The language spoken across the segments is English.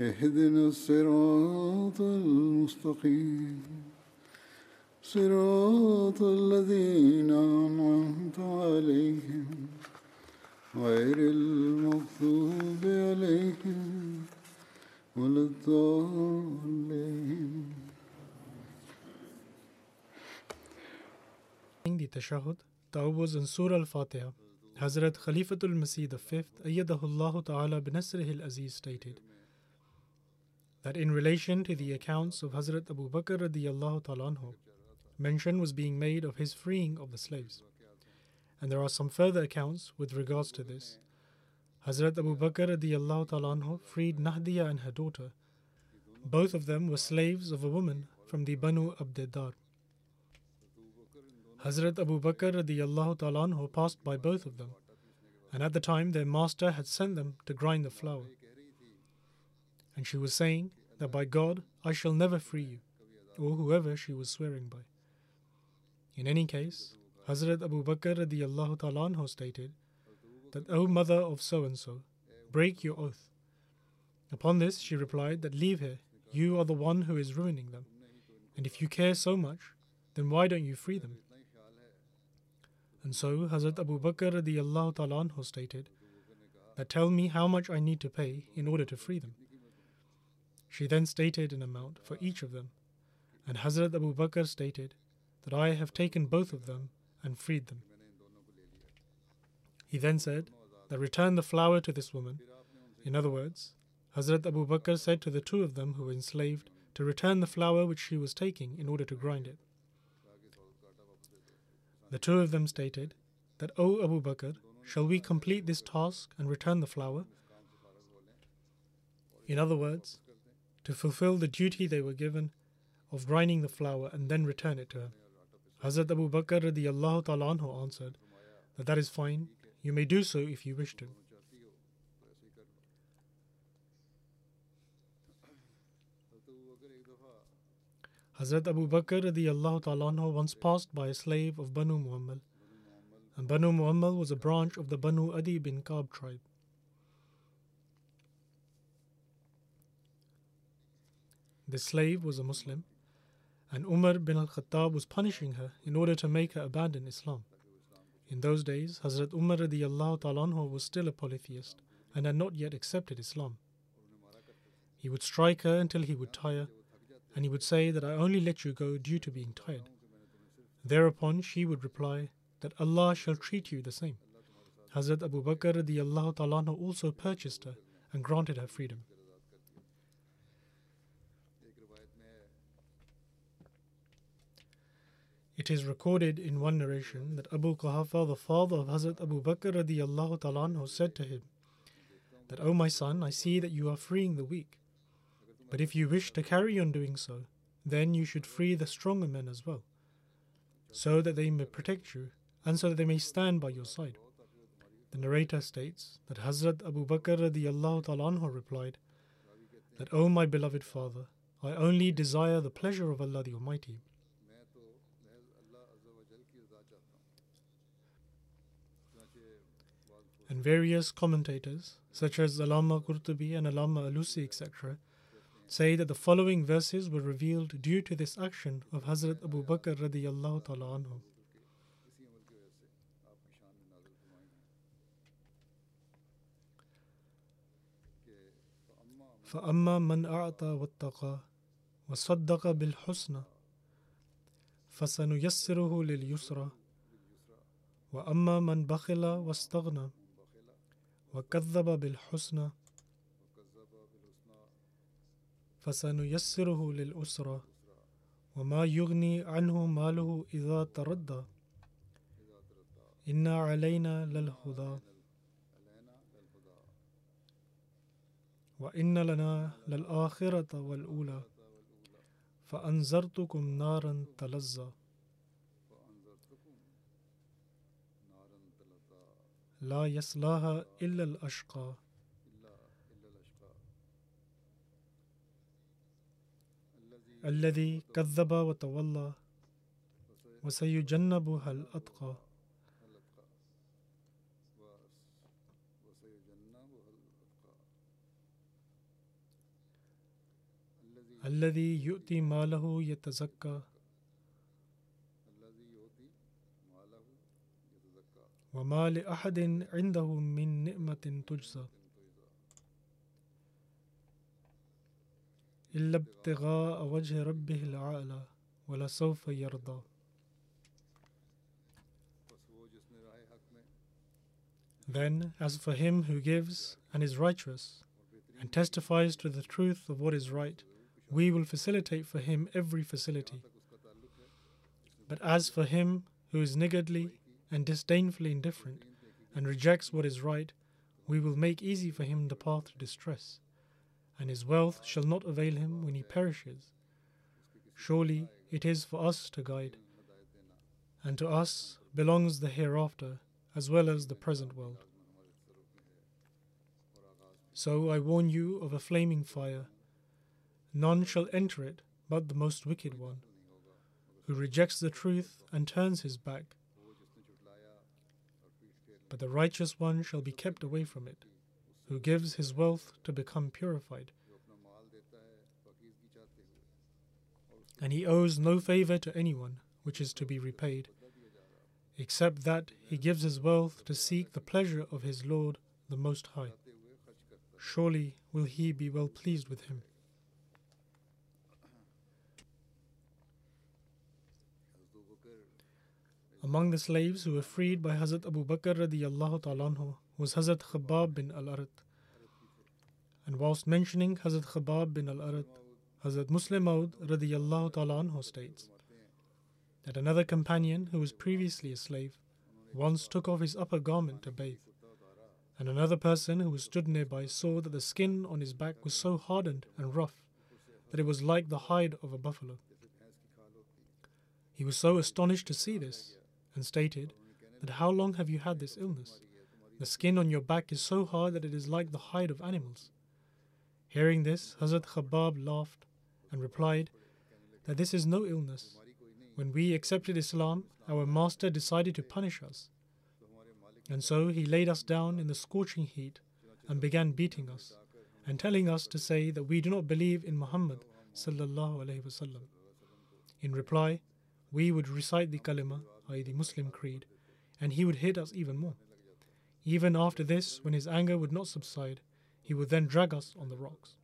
اهدنا الصراط المستقيم. صراط الذين أنعمت عليهم غير المغضوب عليهم ولا الضالين. عندي تشهد. تعوذ من سورة الفاتحة. Hazrat Khalifatul Masih V, Ayyadahu Allah Ta'ala bin Nasrihi Aziz stated, that in relation to the accounts of Hazrat Abu Bakr radiyallahu ta'ala anhu, mention was being made of his freeing of the slaves. And there are some further accounts with regards to this. Hazrat Abu Bakr radiyallahu ta'ala anhu freed Nahdiya and her daughter. Both of them were slaves of a woman from the Banu Abdiddar. Hazrat Abu Bakr radiallahu anhu passed by both of them, and at the time their master had sent them to grind the flour. And she was saying that by God I shall never free you, or whoever she was swearing by. In any case, Hazrat Abu Bakr radiallahu stated that, O mother of so and so, break your oath. Upon this she replied that leave her, you are the one who is ruining them. And if you care so much, then why don't you free them? And so Hazrat Abu Bakr radiallahu stated that tell me how much I need to pay in order to free them. She then stated an amount for each of them, and Hazrat Abu Bakr stated that I have taken both of them and freed them. He then said that return the flour to this woman. In other words, Hazrat Abu Bakr said to the two of them who were enslaved to return the flour which she was taking in order to grind it. The two of them stated that, O Abu Bakr, shall we complete this task and return the flour? In other words, to fulfill the duty they were given of grinding the flour and then return it to her. Hazrat Abu Bakr radiallahu ta'ala anhu answered that that is fine, you may do so if you wish to. Hazrat Abu Bakr radiallahu anhu once passed by a slave of Banu Muammal, and Banu Muammal was a branch of the Banu Adi bin Kab tribe. The slave was a Muslim, and Umar bin al Khattab was punishing her in order to make her abandon Islam. In those days, Hazrat Umar anhu was still a polytheist and had not yet accepted Islam. He would strike her until he would tire, and he would say that I only let you go due to being tired. Thereupon she would reply that Allah shall treat you the same. Hazrat Abu Bakr also purchased her and granted her freedom. It is recorded in one narration that Abu Quhafa, the father of Hazrat Abu Bakr radiallahu anhu, said to him that, O my son, I see that you are freeing the weak. But if you wish to carry on doing so, then you should free the stronger men as well, so that they may protect you and so that they may stand by your side. The narrator states that Hazrat Abu Bakr radiallahu anhu replied that, O my beloved father, I only desire the pleasure of Allah the Almighty. and various commentators, such as Allama Qurtubi and Allama Alusi, etc., say that the following verses were revealed due to this action of Hazrat Abu Bakr radiyallahu ta'ala anhu. فأما من أعطى واتقى وصدق بالحسنى فسنيسره لليسرى وأما من بخل واستغنى وكذب بالحسنى فسنيسره للأسرى وما يغني عنه ماله إذا تردى. إن علينا للهدى وإن لنا للآخرة والأولى. فأنذرتكم نارا تلظى. لا يصلاها إلا الأشقى. الذي كذب وتولى وسيجنبها الأتقى. الذي يؤتي ماله يتزكى. وما لأحد عنده من نعمة تجزى إلا ابتغاء وجه ربه الأعلى ولسوف يرضى Then, as for him who gives and is righteous and testifies to the truth of what is right, we will facilitate for him every facility. But as for him who is niggardly and disdainfully indifferent and rejects what is right, we will make easy for him the path to distress, and his wealth shall not avail him when he perishes. Surely it is for us to guide, and to us belongs the hereafter as well as the present world. So I warn you of a flaming fire. None shall enter it but the most wicked one, who rejects the truth and turns his back. But the righteous one shall be kept away from it, who gives his wealth to become purified. And he owes no favor to anyone, which is to be repaid, except that he gives his wealth to seek the pleasure of his Lord the Most High. Surely will he be well pleased with him. Among the slaves who were freed by Hazrat Abu Bakr radiallahu ta'ala was Hazrat Khabab bin al-Arat. And whilst mentioning Hazrat Khabab bin al-Arat, Hazrat Musleh Maud radiallahu ta'ala states that another companion who was previously a slave once took off his upper garment to bathe. And another person who stood nearby saw that the skin on his back was so hardened and rough that it was like the hide of a buffalo. He was so astonished to see this and stated that how long have you had this illness? The skin on your back is so hard that it is like the hide of animals. Hearing this, Hazrat Khabab laughed and replied that this is no illness. When we accepted Islam, our master decided to punish us. And so he laid us down in the scorching heat and began beating us and telling us to say that we do not believe in Muhammad sallallahu alaihi wasallam. In reply, we would recite the kalima, i.e., the Muslim creed, and he would hit us even more. Even after this, when his anger would not subside, he would then drag us on the rocks.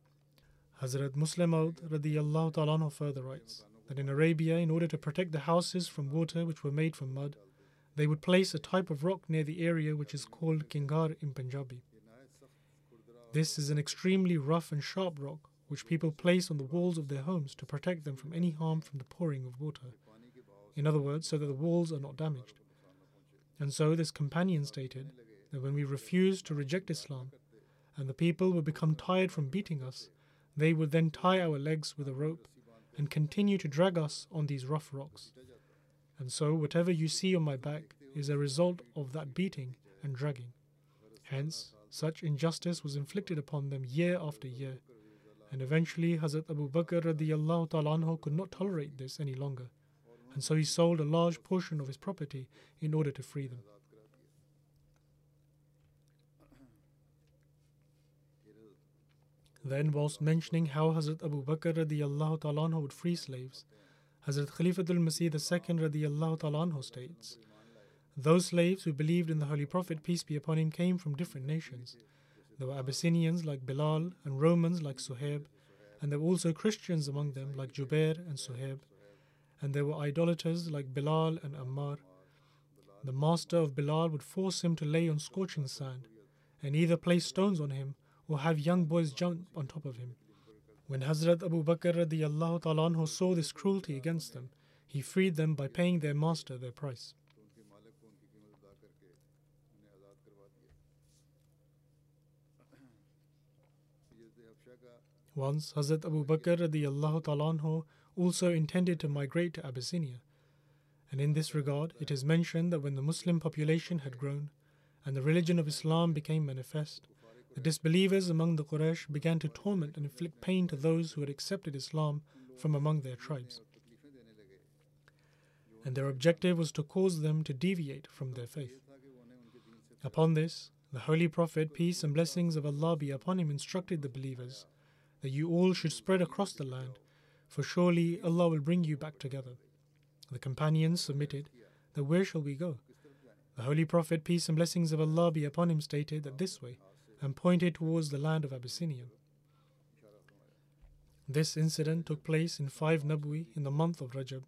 Hazrat Musleh ta'ala further writes that in Arabia, in order to protect the houses from water which were made from mud, they would place a type of rock near the area which is called Kingar in Punjabi. This is an extremely rough and sharp rock which people place on the walls of their homes to protect them from any harm from the pouring of water. In other words, so that the walls are not damaged. And so this companion stated that when we refused to reject Islam and the people would become tired from beating us, they would then tie our legs with a rope and continue to drag us on these rough rocks. And so whatever you see on my back is a result of that beating and dragging. Hence, such injustice was inflicted upon them year after year. And eventually Hazrat Abu Bakr radiallahu ta'ala could not tolerate this any longer. And so he sold a large portion of his property in order to free them. Then, whilst mentioning how Hazrat Abu Bakr radiallahu would free slaves, Hazrat Khalifatul Masih II radiallahu states, Those slaves who believed in the Holy Prophet, peace be upon him, came from different nations. There were Abyssinians like Bilal and Romans like Suhaib, and there were also Christians among them like Jubair and Suhaib, and there were idolaters like Bilal and Ammar. The master of Bilal would force him to lay on scorching sand, and either place stones on him or have young boys jump on top of him. When Hazrat Abu Bakr radiallahu anhu saw this cruelty against them, he freed them by paying their master their price. Once, Hazrat Abu Bakr radiallahu anhu also intended to migrate to Abyssinia. And in this regard, it is mentioned that when the Muslim population had grown and the religion of Islam became manifest, the disbelievers among the Quraysh began to torment and inflict pain to those who had accepted Islam from among their tribes. And their objective was to cause them to deviate from their faith. Upon this, the Holy Prophet, peace and blessings of Allah be upon him, instructed the believers that you all should spread across the land, for surely Allah will bring you back together. The companions submitted that where shall we go? The Holy Prophet, peace and blessings of Allah be upon him, stated that this way, and pointed towards the land of Abyssinia. This incident took place in 5 Nabwi in the month of Rajab,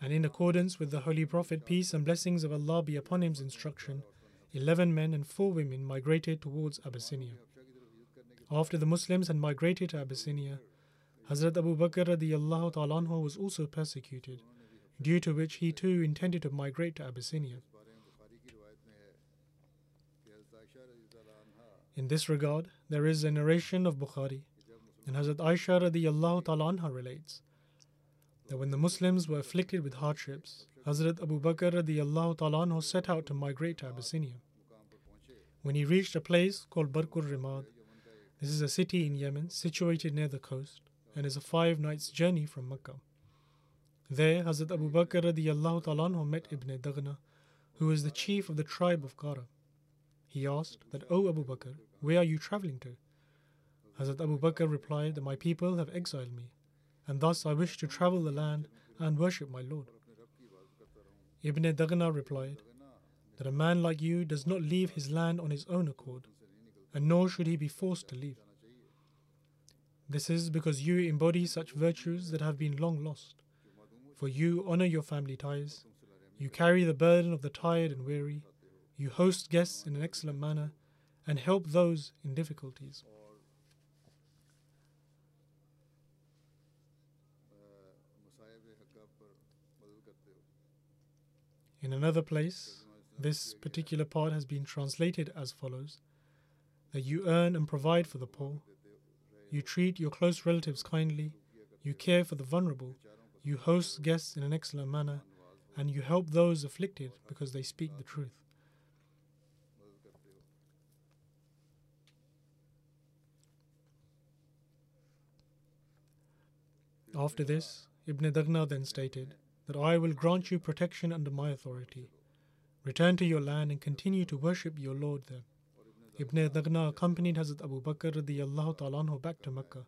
and in accordance with the Holy Prophet, peace and blessings of Allah be upon him's instruction, 11 men and 4 women migrated towards Abyssinia. After the Muslims had migrated to Abyssinia, Hazrat Abu Bakr radiallahu anhu was also persecuted, due to which he too intended to migrate to Abyssinia. In this regard, there is a narration of Bukhari, and Hazrat Aisha radiallahu anha relates that when the Muslims were afflicted with hardships, Hazrat Abu Bakr radiallahu anhu set out to migrate to Abyssinia. When he reached a place called Barkur Rimad, this is a city in Yemen situated near the coast and is a five nights journey from Mecca. There, Hazrat Abu Bakr radiallahu ta'ala met Ibn Daghna, who was the chief of the tribe of Qara. He asked that, O Abu Bakr, where are you traveling to? Hazrat Abu Bakr replied that my people have exiled me, and thus I wish to travel the land and worship my Lord. Ibn Daghna replied that a man like you does not leave his land on his own accord, and nor should he be forced to leave. This is because you embody such virtues that have been long lost. For you honor your family ties, you carry the burden of the tired and weary, you host guests in an excellent manner, and help those in difficulties. In another place, this particular part has been translated as follows that you earn and provide for the poor, you treat your close relatives kindly, you care for the vulnerable, you host guests in an excellent manner, and you help those afflicted because they speak the truth. After this, Ibn Daghna then stated that I will grant you protection under my authority. Return to your land and continue to worship your Lord there. Ibn Daghna accompanied Hazrat Abu Bakr radiallahu ta'ala back to Mecca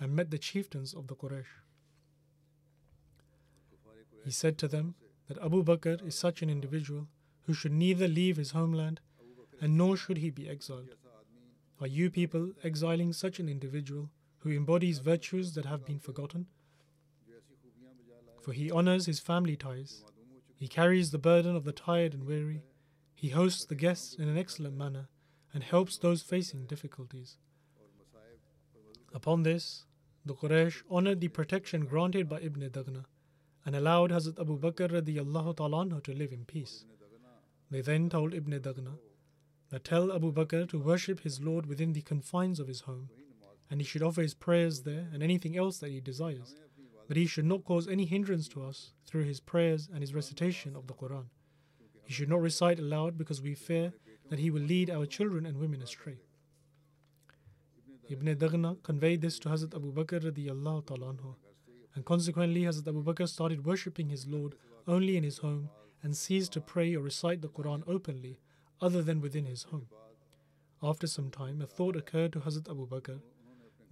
and met the chieftains of the Quraysh. He said to them that Abu Bakr is such an individual who should neither leave his homeland and nor should he be exiled. Are you people exiling such an individual who embodies virtues that have been forgotten? For he honors his family ties, he carries the burden of the tired and weary, he hosts the guests in an excellent manner, and helps those facing difficulties. Upon this, the Quraysh honored the protection granted by Ibn Daghna and allowed Hazrat Abu Bakr radiallahu to live in peace. They then told Ibn Daghna that tell Abu Bakr to worship his Lord within the confines of his home, and he should offer his prayers there and anything else that he desires, but he should not cause any hindrance to us through his prayers and his recitation of the Quran. He should not recite aloud because we fear that he will lead our children and women astray. Ibn Daghna conveyed this to Hazrat Abu Bakr radiallahu ta'ala anhu, and consequently Hazrat Abu Bakr started worshipping his Lord only in his home and ceased to pray or recite the Quran openly other than within his home. After some time, a thought occurred to Hazrat Abu Bakr,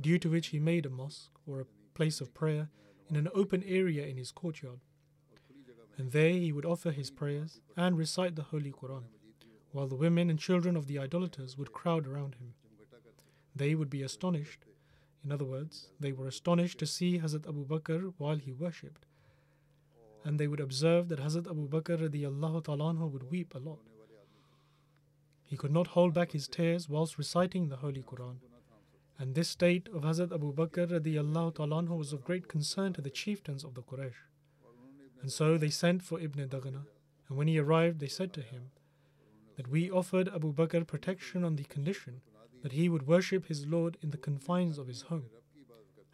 due to which he made a mosque or a place of prayer in an open area in his courtyard. And there he would offer his prayers and recite the Holy Quran while the women and children of the idolaters would crowd around him. they would be astonished. In other words, they were astonished to see Hazrat Abu Bakr while he worshipped. And they would observe that Hazrat Abu Bakr would weep a lot. He could not hold back his tears whilst reciting the Holy Quran. And this state of Hazrat Abu Bakr anhu was of great concern to the chieftains of the Quraysh. And so they sent for Ibn Daghna, and when he arrived, they said to him that we offered Abu Bakr protection on the condition that he would worship his Lord in the confines of his home.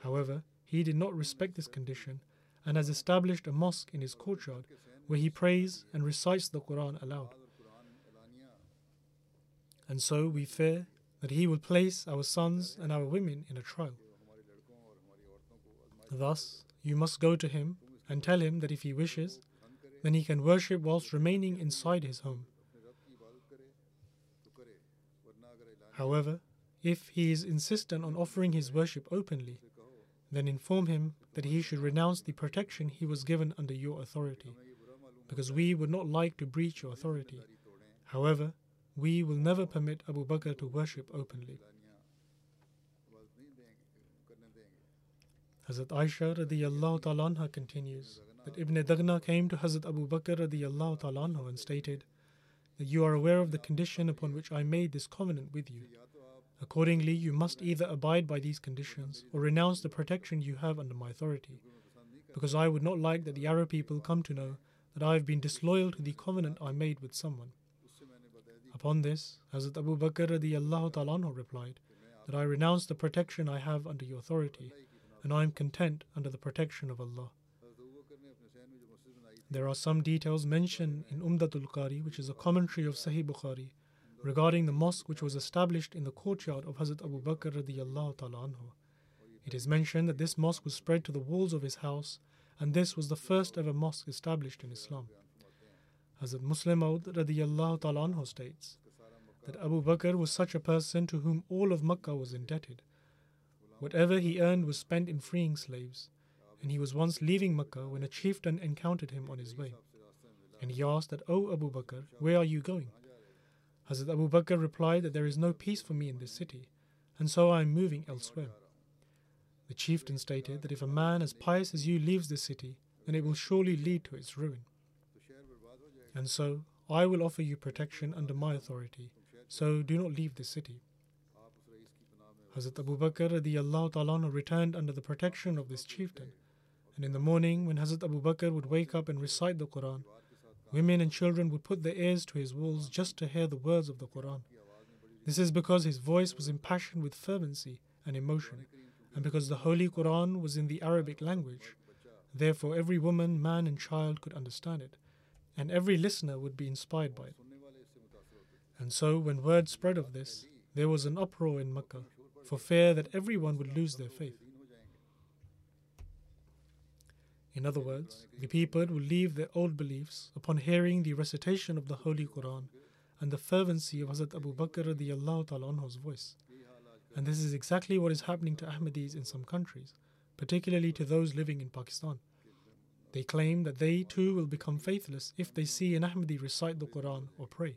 However, he did not respect this condition and has established a mosque in his courtyard where he prays and recites the Quran aloud. And so we fear that he will place our sons and our women in a trial. Thus, you must go to him and tell him that if he wishes, then he can worship whilst remaining inside his home. However, if he is insistent on offering his worship openly, then inform him that he should renounce the protection he was given under your authority, because we would not like to breach your authority. However, we will never permit Abu Bakr to worship openly. Hazrat Aisha radiallahu ta'ala continues that Ibn Daghna came to Hazrat Abu Bakr radiallahu ta'ala and stated that you are aware of the condition upon which I made this covenant with you. Accordingly, you must either abide by these conditions or renounce the protection you have under my authority, because I would not like that the Arab people come to know that I have been disloyal to the covenant I made with someone. Upon this, Hazrat Abu Bakr radiallahu ta'ala replied that I renounce the protection I have under your authority and I am content under the protection of Allah. There are some details mentioned in Umdatul Qari, which is a commentary of Sahih Bukhari, regarding the mosque which was established in the courtyard of Hazrat Abu Bakr anhu. It is mentioned that this mosque was spread to the walls of his house, and this was the first ever mosque established in Islam. Hazrat Musleh ta'ala anhu states that Abu Bakr was such a person to whom all of Makkah was indebted. Whatever he earned was spent in freeing slaves, and he was once leaving Makkah when a chieftain encountered him on his way. And he asked that, O Abu Bakr, where are you going? Hazrat Abu Bakr replied that there is no peace for me in this city, and so I am moving elsewhere. The chieftain stated that if a man as pious as you leaves this city, then it will surely lead to its ruin. And so I will offer you protection under my authority, so do not leave this city. Hazrat Abu Bakr returned under the protection of this chieftain. And in the morning, when Hazrat Abu Bakr would wake up and recite the Quran, women and children would put their ears to his walls just to hear the words of the Quran. This is because his voice was impassioned with fervency and emotion, and because the Holy Quran was in the Arabic language. Therefore, every woman, man, and child could understand it, and every listener would be inspired by it. And so, when word spread of this, there was an uproar in Mecca for fear that everyone would lose their faith. In other words, the people will leave their old beliefs upon hearing the recitation of the Holy Quran and the fervency of Hazrat Abu Bakr anhu's voice. And this is exactly what is happening to Ahmadis in some countries, particularly to those living in Pakistan. They claim that they too will become faithless if they see an Ahmadi recite the Quran or pray.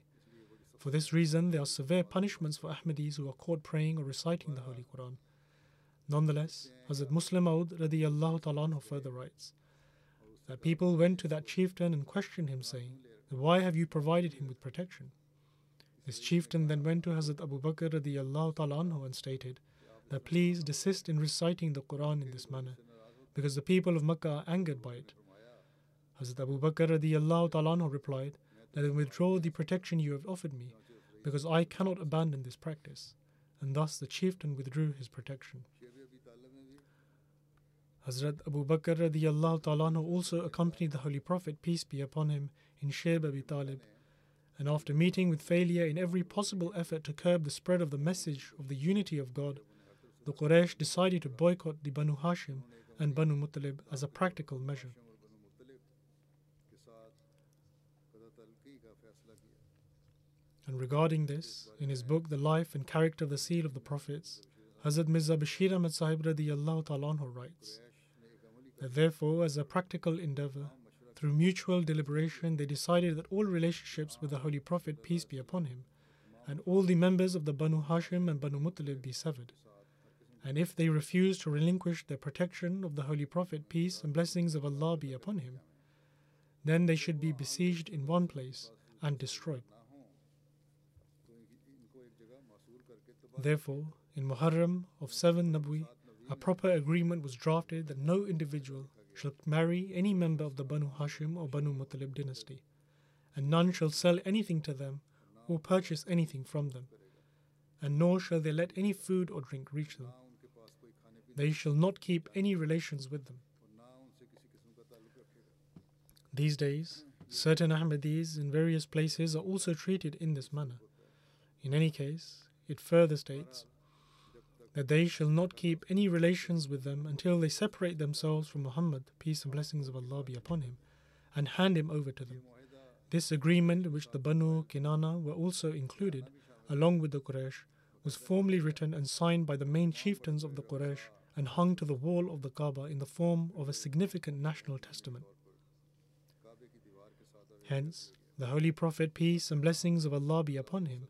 For this reason, there are severe punishments for Ahmadis who are caught praying or reciting the Holy Quran. Nonetheless, Hazrat Musleh Maud radiallahu ta'ala further writes that people went to that chieftain and questioned him, saying, Why have you provided him with protection? This chieftain then went to Hazrat Abu Bakr ta'ala and stated that please desist in reciting the Quran in this manner, because the people of Makkah are angered by it. Hazrat Abu Bakr ta'ala replied, that I withdraw the protection you have offered me, because I cannot abandon this practice. And thus the chieftain withdrew his protection. Hazrat Abu Bakr radiallahu ta'ala also accompanied the Holy Prophet, peace be upon him, in Sheb Abi Talib. And after meeting with failure in every possible effort to curb the spread of the message of the unity of God, the Quraysh decided to boycott the Banu Hashim and Banu Muttalib as a practical measure. And regarding this, in his book The Life and Character of the Seal of the Prophets, Hazrat Mirza Bashir Ahmad Sahib radiallahu ta'ala writes therefore, as a practical endeavor, through mutual deliberation, they decided that all relationships with the Holy Prophet, peace be upon him, and all the members of the Banu Hashim and Banu Muttalib be severed. And if they refuse to relinquish their protection of the Holy Prophet, peace and blessings of Allah be upon him, then they should be besieged in one place and destroyed. Therefore, in Muharram of 7 Nabwi, a proper agreement was drafted that no individual shall marry any member of the Banu Hashim or Banu Muttalib dynasty, and none shall sell anything to them or purchase anything from them, and nor shall they let any food or drink reach them. They shall not keep any relations with them. These days, certain Ahmadis in various places are also treated in this manner. In any case, it further states that they shall not keep any relations with them until they separate themselves from Muhammad, peace and blessings of Allah be upon him, and hand him over to them. This agreement, which the Banu Kinana were also included, along with the Quraysh, was formally written and signed by the main chieftains of the Quraysh and hung to the wall of the Kaaba in the form of a significant national testament. Hence, the Holy Prophet, peace and blessings of Allah be upon him,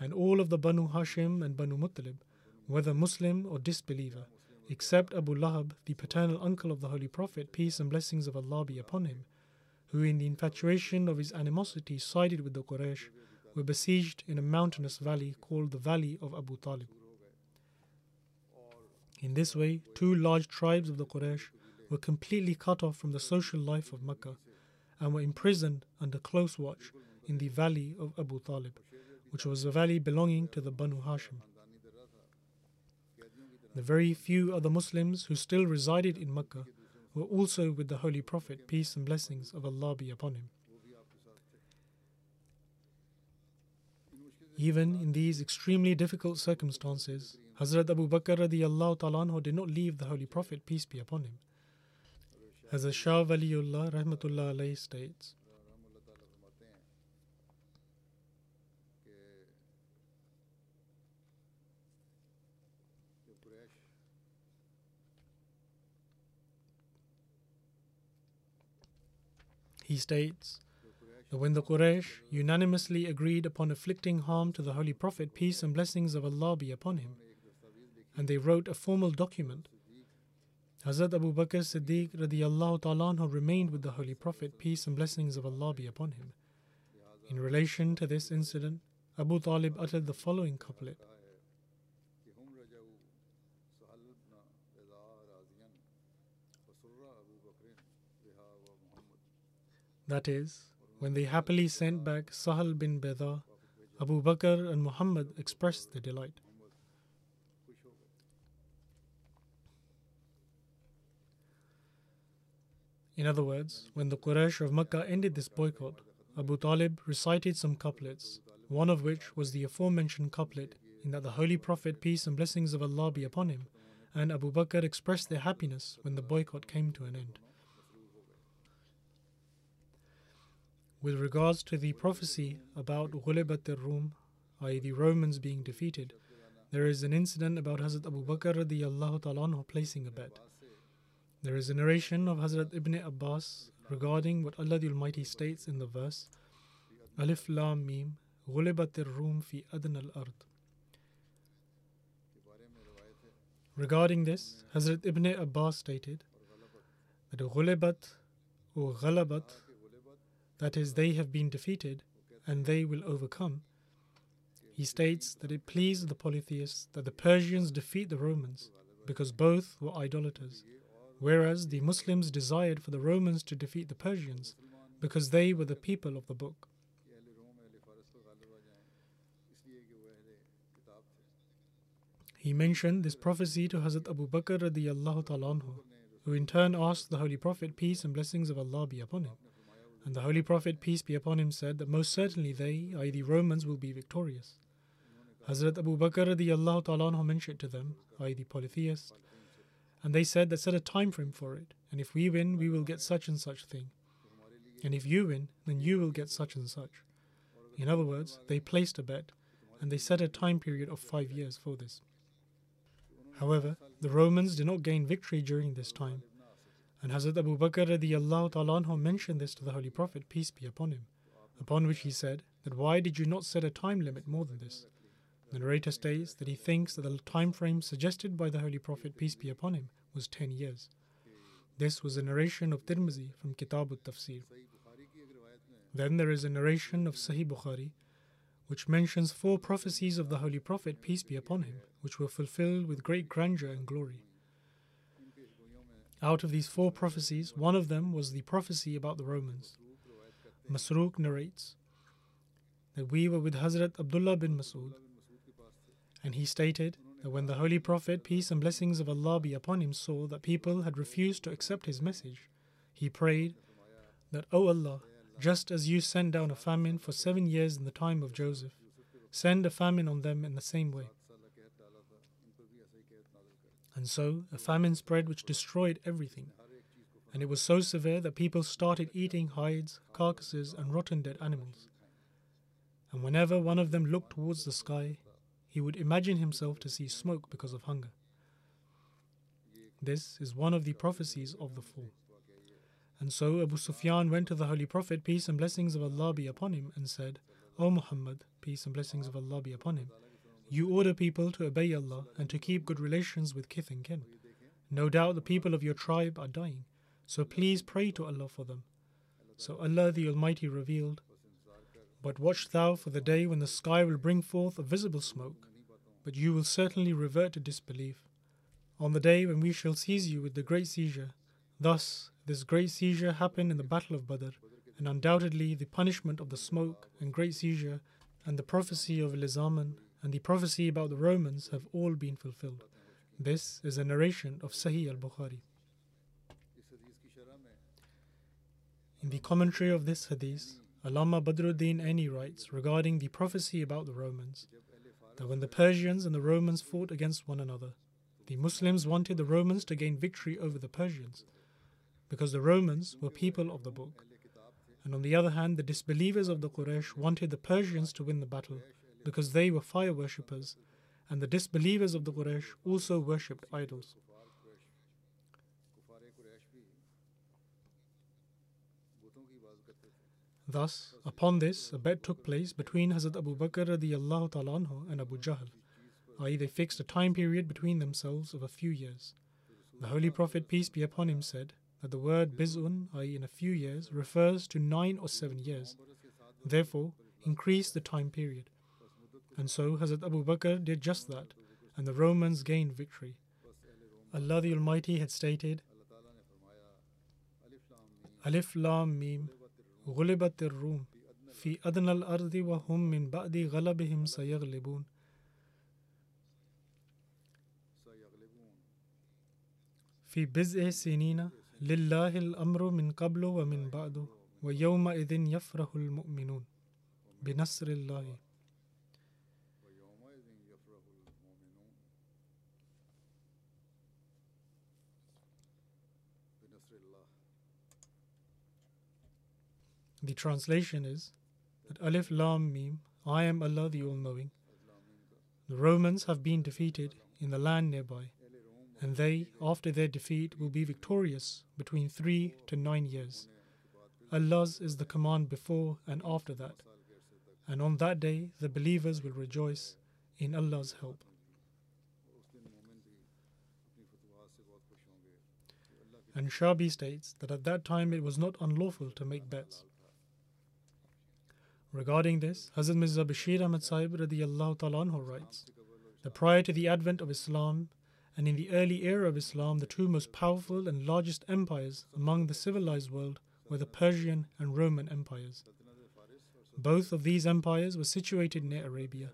and all of the Banu Hashim and Banu Muttalib, whether Muslim or disbeliever, except Abu Lahab, the paternal uncle of the Holy Prophet, peace and blessings of Allah be upon him, who in the infatuation of his animosity sided with the Quraysh, were besieged in a mountainous valley called the Valley of Abu Talib. In this way, two large tribes of the Quraysh were completely cut off from the social life of Mecca and were imprisoned under close watch in the Valley of Abu Talib, which was a valley belonging to the Banu Hashim. The very few other Muslims who still resided in Mecca were also with the Holy Prophet, peace and blessings of Allah be upon him. Even in these extremely difficult circumstances, Hazrat Abu Bakr radiallahu did not leave the Holy Prophet, peace be upon him. As Shah Waliullah rahmatullah states, He states that when the Quraysh unanimously agreed upon inflicting harm to the Holy Prophet, peace and blessings of Allah be upon him, and they wrote a formal document, Hazrat Abu Bakr Siddiq radiallahu ta'ala remained with the Holy Prophet, peace and blessings of Allah be upon him. In relation to this incident, Abu Talib uttered the following couplet. That is, when they happily sent back Sahal bin Beda, Abu Bakr and Muhammad expressed their delight. In other words, when the Quraysh of Mecca ended this boycott, Abu Talib recited some couplets, one of which was the aforementioned couplet in that the Holy Prophet, peace and blessings of Allah be upon him, and Abu Bakr expressed their happiness when the boycott came to an end. With regards to the prophecy about Ghulibat al-Rum, i.e. the Romans being defeated, there is an incident about Hazrat Abu Bakr radiallahu placing a bet. There is a narration of Hazrat Ibn Abbas regarding what Allah the Almighty states in the verse Alif Lam Mim Ghulibat al-Rum fi adna al-ard. Regarding this, Hazrat Ibn Abbas stated that Ghulibat or Ghalabat that is, they have been defeated and they will overcome. He states that it pleased the polytheists that the Persians defeat the Romans because both were idolaters, whereas the Muslims desired for the Romans to defeat the Persians because they were the people of the book. He mentioned this prophecy to Hazrat Abu Bakr radiallahu ta'ala who in turn asked the Holy Prophet, peace and blessings of Allah be upon him. And the Holy Prophet, peace be upon him, said that most certainly they, i.e., the Romans, will be victorious. Hazrat Abu Bakr ta'ala mentioned to them, i.e., the polytheists, and they said that set a time frame for it, and if we win, we will get such and such thing. And if you win, then you will get such and such. In other words, they placed a bet, and they set a time period of five years for this. However, the Romans did not gain victory during this time, and Hazrat Abu Bakr radiallahu ta'ala mentioned this to the Holy Prophet, peace be upon him. Upon which he said, that why did you not set a time limit more than this? The narrator states that he thinks that the time frame suggested by the Holy Prophet, peace be upon him, was 10 years. This was a narration of Tirmizi from Kitab al-Tafsir. Then there is a narration of Sahih Bukhari, which mentions four prophecies of the Holy Prophet, peace be upon him, which were fulfilled with great grandeur and glory. Out of these four prophecies, one of them was the prophecy about the Romans. Masruq narrates that we were with Hazrat Abdullah bin Masud, and he stated that when the Holy Prophet, peace and blessings of Allah be upon him, saw that people had refused to accept his message, he prayed that, O Allah, just as you sent down a famine for seven years in the time of Joseph, send a famine on them in the same way. And so a famine spread which destroyed everything. And it was so severe that people started eating hides, carcasses, and rotten dead animals. And whenever one of them looked towards the sky, he would imagine himself to see smoke because of hunger. This is one of the prophecies of the four. And so Abu Sufyan went to the Holy Prophet, peace and blessings of Allah be upon him, and said, O Muhammad, peace and blessings of Allah be upon him, you order people to obey Allah and to keep good relations with kith and kin. No doubt the people of your tribe are dying, so please pray to Allah for them. So Allah the Almighty revealed, But watch thou for the day when the sky will bring forth a visible smoke, but you will certainly revert to disbelief. On the day when we shall seize you with the great seizure, thus this great seizure happened in the battle of Badr, and undoubtedly the punishment of the smoke and great seizure and the prophecy of Lizaman and the prophecy about the Romans have all been fulfilled. This is a narration of Sahih al Bukhari. In the commentary of this hadith, Allama Badruddin Aini writes regarding the prophecy about the Romans that when the Persians and the Romans fought against one another, the Muslims wanted the Romans to gain victory over the Persians because the Romans were people of the book. And on the other hand, the disbelievers of the Quraysh wanted the Persians to win the battle because they were fire worshippers, and the disbelievers of the Quraysh also worshipped idols. Thus, upon this, a bet took place between Hazrat Abu Bakr radiallahu anhu and Abu Jahl, i.e., they fixed a time period between themselves of a few years. The Holy Prophet, peace be upon him, said that the word biz'un, i.e., in a few years, refers to nine or seven years. Therefore, increase the time period. And so Hazrat Abu Bakr did just that, and the Romans gained victory. Allah the Almighty had stated, Alif Lam Mim غلبت الروم في أدنى الأرض وهم من بعد غلبهم سيغلبون في بضع سنين لله الأمر من قبل ومن بعد ويومئذ يفرح المؤمنون بنصر الله The translation is that Alif Lam Mim, I am Allah the All Knowing. The Romans have been defeated in the land nearby, and they, after their defeat, will be victorious between three to nine years. Allah's is the command before and after that, and on that day the believers will rejoice in Allah's help. And Shabi states that at that time it was not unlawful to make bets. Regarding this, Hazrat Mirza Bashir Ahmad Sahib ta'ala writes that prior to the advent of Islam and in the early era of Islam, the two most powerful and largest empires among the civilized world were the Persian and Roman empires. Both of these empires were situated near Arabia.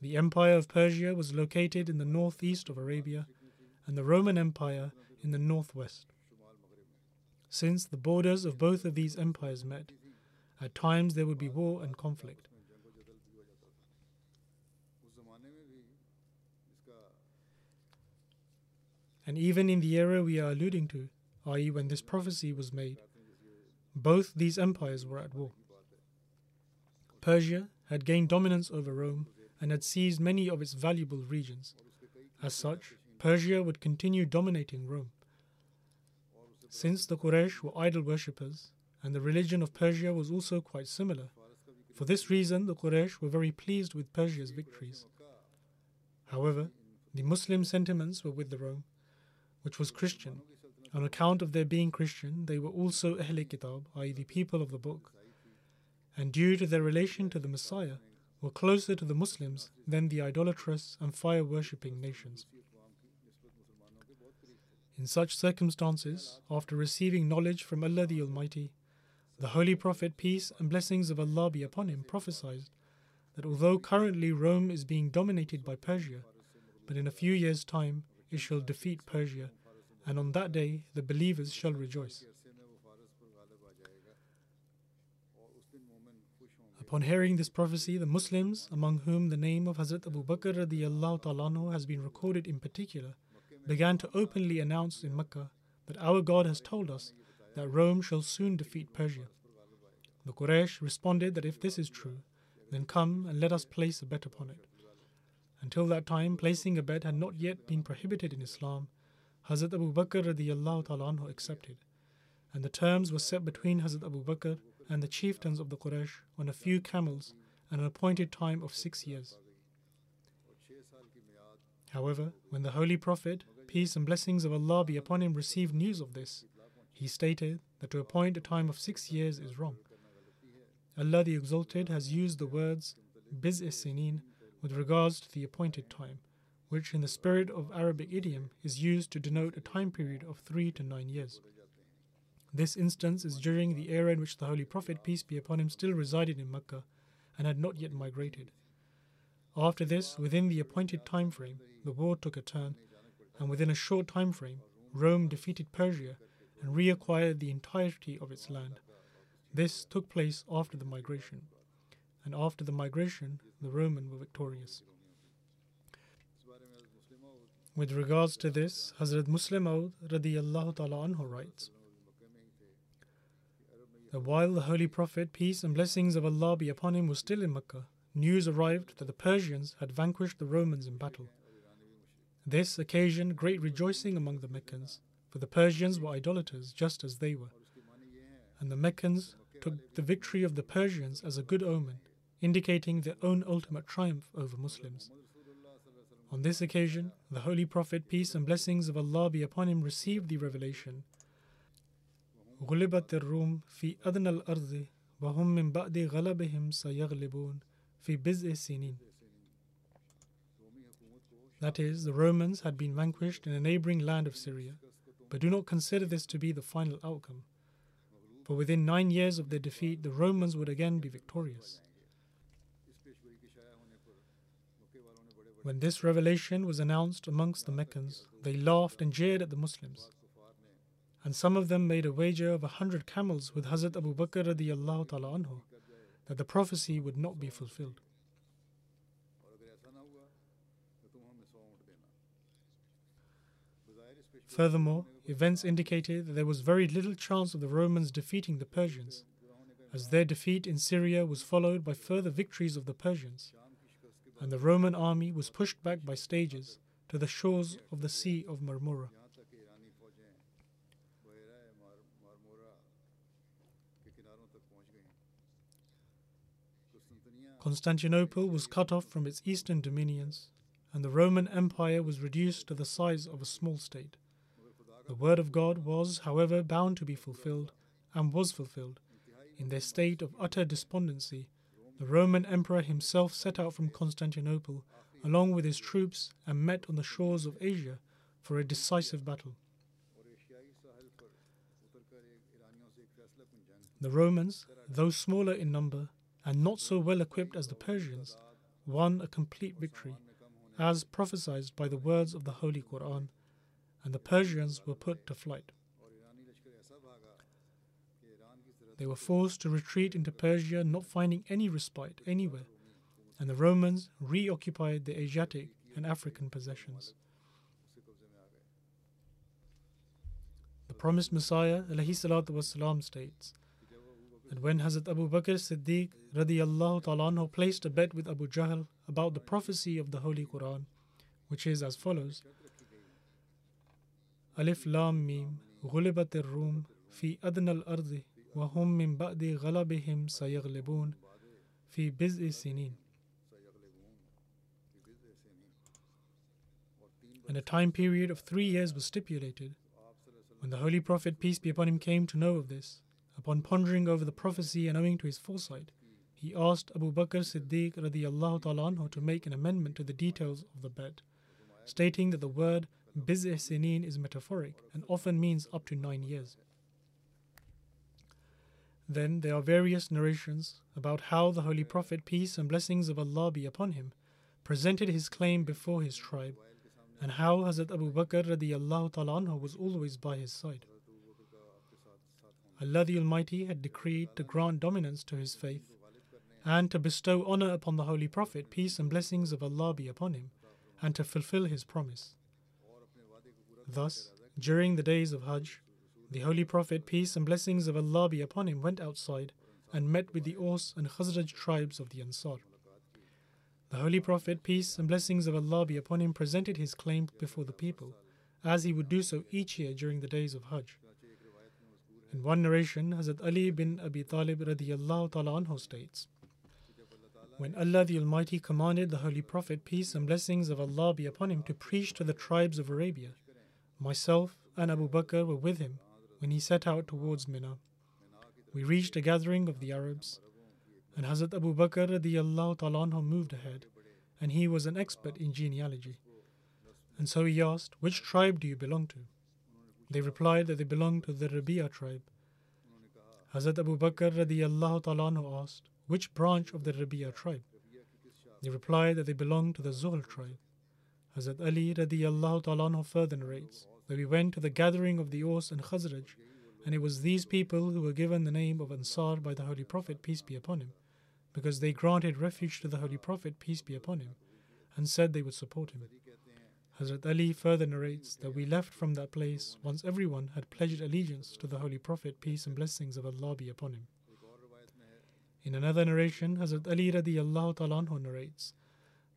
The Empire of Persia was located in the northeast of Arabia, and the Roman Empire in the northwest. Since the borders of both of these empires met, at times there would be war and conflict. And even in the era we are alluding to, i.e., when this prophecy was made, both these empires were at war. Persia had gained dominance over Rome and had seized many of its valuable regions. As such, Persia would continue dominating Rome. Since the Quraysh were idol worshippers, and the religion of Persia was also quite similar, For this reason, the Quraysh were very pleased with Persia's victories. However, the Muslim sentiments were with the Rome, which was Christian. On account of their being Christian, they were also Ahl Kitab, i.e., the people of the book, and due to their relation to the Messiah, were closer to the Muslims than the idolatrous and fire worshipping nations. In such circumstances, after receiving knowledge from Allah the Almighty, the Holy Prophet, peace and blessings of Allah be upon him, prophesied that although currently Rome is being dominated by Persia, but in a few years' time it shall defeat Persia, and on that day the believers shall rejoice. Upon hearing this prophecy, the Muslims, among whom the name of Hazrat Abu Bakr radiallahu ta'ala has been recorded in particular, began to openly announce in Mecca that our God has told us that Rome shall soon defeat Persia. The Quraysh responded that if this is true, then come and let us place a bet upon it. Until that time, placing a bet had not yet been prohibited in Islam. Hazrat Abu Bakr radiallahu accepted, and the terms were set between Hazrat Abu Bakr and the chieftains of the Quraysh on a few camels and an appointed time of six years. However, when the Holy Prophet, peace and blessings of Allah be upon him, received news of this, he stated that to appoint a time of six years is wrong. Allah the Exalted has used the words biz sinin with regards to the appointed time, which in the spirit of Arabic idiom is used to denote a time period of three to nine years. This instance is during the era in which the Holy Prophet, peace be upon him, still resided in Mecca and had not yet migrated. After this, within the appointed time frame, the war took a turn, and within a short time frame, Rome defeated Persia and reacquired the entirety of its land. This took place after the migration, and after the migration, the Roman were victorious. With regards to this, Hazrat Musleh Maud radiyallahu ta'ala anhu writes that while the Holy Prophet, peace and blessings of Allah be upon him, was still in Mecca, news arrived that the Persians had vanquished the Romans in battle. This occasioned great rejoicing among the Meccans, for the Persians were idolaters just as they were. And the Meccans took the victory of the Persians as a good omen, indicating their own ultimate triumph over Muslims. On this occasion, the Holy Prophet, peace and blessings of Allah be upon him, received the revelation غلبت الروم في أدنى الأرض وهم من بعد غلبهم سيغلبون في بضع سنين That is, the Romans had been vanquished in a neighboring land of Syria, but do not consider this to be the final outcome. For within nine years of their defeat, the Romans would again be victorious. When this revelation was announced amongst the Meccans, they laughed and jeered at the Muslims. And some of them made a wager of a hundred camels with Hazrat Abu Bakr radiallahu ta'ala anhu that the prophecy would not be fulfilled. Furthermore, events indicated that there was very little chance of the Romans defeating the Persians, as their defeat in Syria was followed by further victories of the Persians, and the Roman army was pushed back by stages to the shores of the Sea of Marmora. Constantinople was cut off from its eastern dominions, and the Roman Empire was reduced to the size of a small state. The word of God was, however, bound to be fulfilled, and was fulfilled. In their state of utter despondency, the Roman emperor himself set out from Constantinople along with his troops and met on the shores of Asia for a decisive battle. The Romans, though smaller in number and not so well equipped as the Persians, won a complete victory, as prophesied by the words of the Holy Quran and the Persians were put to flight. They were forced to retreat into Persia, not finding any respite anywhere, and the Romans reoccupied the Asiatic and African possessions. The promised Messiah والسلام, states that when Hazrat Abu Bakr Siddiq radiallahu ta'ala placed a bet with Abu Jahl about the prophecy of the Holy Quran, which is as follows ألف لام ميم غلبت الروم في أدنى الأرض وهم من بعد غلبهم سيغلبون في بضع سنين And a time period of three years was stipulated. When the Holy Prophet, peace be upon him, came to know of this, upon pondering over the prophecy and owing to his foresight, he asked Abu Bakr Siddiq radiallahu ta'ala anhu to make an amendment to the details of the bet, stating that the word biz sinin is metaphoric and often means up to nine years. Then there are various narrations about how the Holy Prophet, peace and blessings of Allah be upon him, presented his claim before his tribe, and how Hazrat Abu Bakr radiallahu ta'ala was always by his side. Allah the Almighty had decreed to grant dominance to his faith and to bestow honor upon the Holy Prophet, peace and blessings of Allah be upon him, and to fulfill his promise. Thus, during the days of Hajj, the Holy Prophet, peace and blessings of Allah be upon him, went outside and met with the Aus and Khazraj tribes of the Ansar. The Holy Prophet, peace and blessings of Allah be upon him, presented his claim before the people, as he would do so each year during the days of Hajj. In one narration, Hazrat Ali bin Abi Talib radiallahu ta'ala anhu states, when Allah the Almighty commanded the Holy Prophet, peace and blessings of Allah be upon him, to preach to the tribes of Arabia, myself and Abu Bakr were with him when he set out towards Mina. We reached a gathering of the Arabs, and Hazrat Abu Bakr anhu moved ahead, and he was an expert in genealogy. And so he asked, Which tribe do you belong to? They replied that they belonged to the Rabia tribe. Hazrat Abu Bakr anhu asked, which branch of the Rabia tribe? They replied that they belonged to the Zuhl tribe. Hazrat Ali radiallahu ta'ala further narrates that we went to the gathering of the Aus and Khazraj, and it was these people who were given the name of Ansar by the Holy Prophet, peace be upon him, because they granted refuge to the Holy Prophet, peace be upon him, and said they would support him. Hazrat Ali further narrates that we left from that place once everyone had pledged allegiance to the Holy Prophet, peace and blessings of Allah be upon him. In another narration, Hazrat Ali radiallahu ta'ala narrates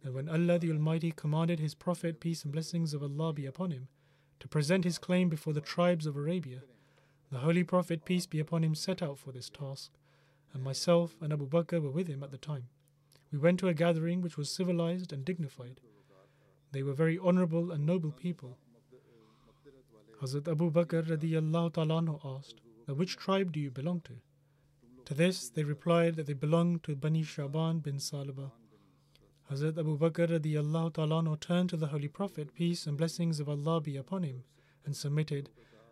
that when Allah the Almighty commanded His Prophet, peace and blessings of Allah be upon him, to present his claim before the tribes of Arabia, the Holy Prophet, peace be upon him, set out for this task, and myself and Abu Bakr were with him at the time. We went to a gathering which was civilized and dignified. They were very honorable and noble people. Hazrat Abu Bakr radiallahu ta'ala asked, Which tribe do you belong to? To this, they replied that they belonged to Bani Shaban bin Salaba. Hazrat Abu Bakr radiallahu ta'ala turned to the Holy Prophet, peace and blessings of Allah be upon him, and submitted,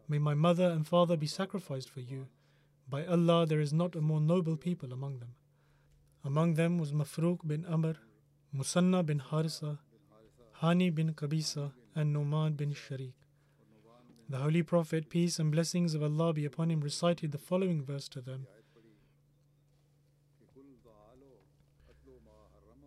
May my mother and father be sacrificed for you. By Allah, there is not a more noble people among them. Among them was Mafruq bin Amr, Musanna bin Harisa, Hani bin Qabisa, and Numan bin Sharik. The Holy Prophet, peace and blessings of Allah be upon him, recited the following verse to them.